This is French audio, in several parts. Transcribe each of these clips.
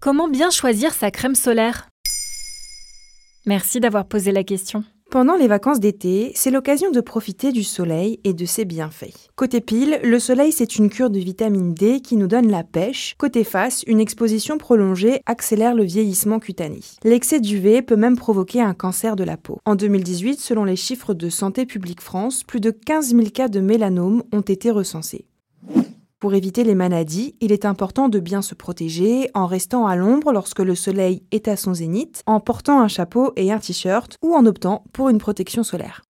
Comment bien choisir sa crème solaire? Merci d'avoir posé la question. Pendant les vacances d'été, c'est l'occasion de profiter du soleil et de ses bienfaits. Côté pile, le soleil c'est une cure de vitamine D qui nous donne la pêche. Côté face, une exposition prolongée accélère le vieillissement cutané. L'excès d'UV peut même provoquer un cancer de la peau. En 2018, selon les chiffres de Santé publique France, plus de 15 000 cas de mélanome ont été recensés. Pour éviter les maladies, il est important de bien se protéger en restant à l'ombre lorsque le soleil est à son zénith, en portant un chapeau et un t-shirt ou en optant pour une protection solaire.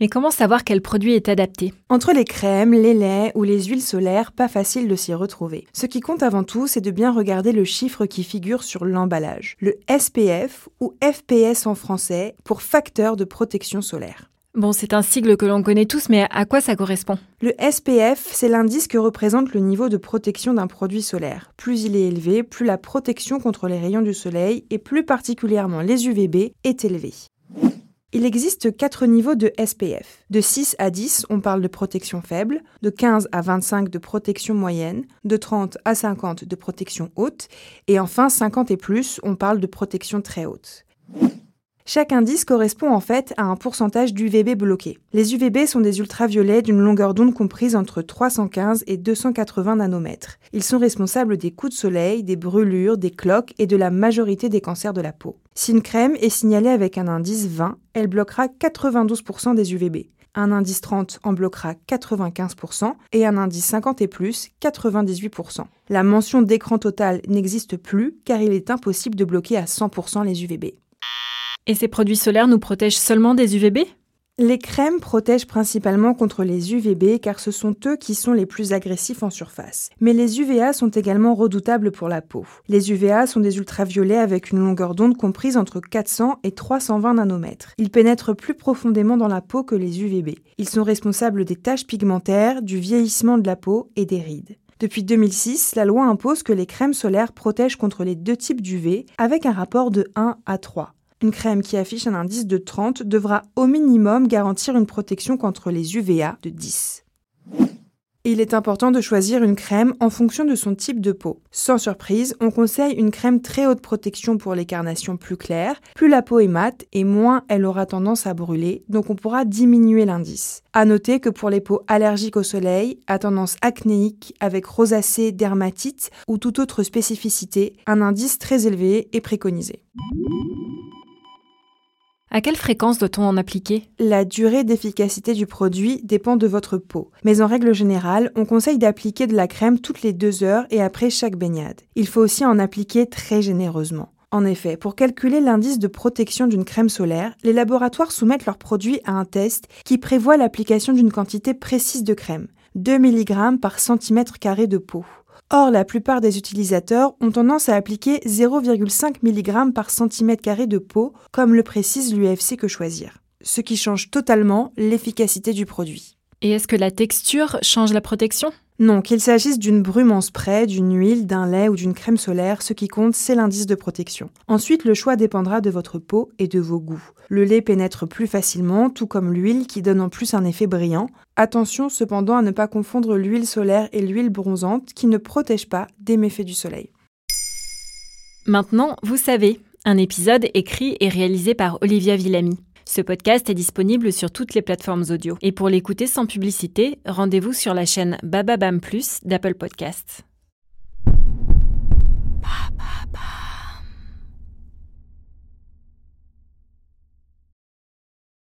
Mais comment savoir quel produit est adapté? Entre les crèmes, les laits ou les huiles solaires, pas facile de s'y retrouver. Ce qui compte avant tout, c'est de bien regarder le chiffre qui figure sur l'emballage, le SPF ou FPS en français pour facteur de protection solaire. Bon, c'est un sigle que l'on connaît tous, mais à quoi ça correspond? Le SPF, c'est l'indice que représente le niveau de protection d'un produit solaire. Plus il est élevé, plus la protection contre les rayons du soleil, et plus particulièrement les UVB, est élevée. Il existe quatre niveaux de SPF. De 6 à 10, on parle de protection faible, de 15 à 25 de protection moyenne, de 30 à 50 de protection haute, et enfin 50 et plus, on parle de protection très haute. Chaque indice correspond en fait à un pourcentage d'UVB bloqué. Les UVB sont des ultraviolets d'une longueur d'onde comprise entre 315 et 280 nanomètres. Ils sont responsables des coups de soleil, des brûlures, des cloques et de la majorité des cancers de la peau. Si une crème est signalée avec un indice 20, elle bloquera 92% des UVB. Un indice 30 en bloquera 95% et un indice 50 et plus 98%. La mention d'écran total n'existe plus car il est impossible de bloquer à 100% les UVB. Et ces produits solaires nous protègent seulement des UVB les crèmes protègent principalement contre les UVB car ce sont eux qui sont les plus agressifs en surface. Mais les UVA sont également redoutables pour la peau. Les UVA sont des ultraviolets avec une longueur d'onde comprise entre 400 et 320 nanomètres. Ils pénètrent plus profondément dans la peau que les UVB. Ils sont responsables des taches pigmentaires, du vieillissement de la peau et des rides. Depuis 2006, la loi impose que les crèmes solaires protègent contre les deux types d'UV avec un rapport de 1 à 3. Une crème qui affiche un indice de 30 devra au minimum garantir une protection contre les UVA de 10. Il est important de choisir une crème en fonction de son type de peau. Sans surprise, on conseille une crème très haute protection pour les carnations plus claires. Plus la peau est mate et moins elle aura tendance à brûler, donc on pourra diminuer l'indice. À noter que pour les peaux allergiques au soleil, à tendance acnéique avec rosacée, dermatite ou toute autre spécificité, un indice très élevé est préconisé. À quelle fréquence doit-on en appliquer? La durée d'efficacité du produit dépend de votre peau. Mais en règle générale, on conseille d'appliquer de la crème toutes les deux heures et après chaque baignade. Il faut aussi en appliquer très généreusement. En effet, pour calculer l'indice de protection d'une crème solaire, les laboratoires soumettent leurs produits à un test qui prévoit l'application d'une quantité précise de crème, 2 mg par centimètre carré de peau. Or, la plupart des utilisateurs ont tendance à appliquer 0,5 mg par centimètre carré de peau, comme le précise l'UFC que choisir, ce qui change totalement l'efficacité du produit. Et est-ce que la texture change la protection? Non, qu'il s'agisse d'une brume en spray, d'une huile, d'un lait ou d'une crème solaire, ce qui compte, c'est l'indice de protection. Ensuite, le choix dépendra de votre peau et de vos goûts. Le lait pénètre plus facilement, tout comme l'huile qui donne en plus un effet brillant. Attention cependant à ne pas confondre l'huile solaire et l'huile bronzante qui ne protègent pas des méfaits du soleil. Maintenant, vous savez, un épisode écrit et réalisé par Olivia Villamy. Ce podcast est disponible sur toutes les plateformes audio. Et pour l'écouter sans publicité, rendez-vous sur la chaîne Bababam Plus d'Apple Podcasts.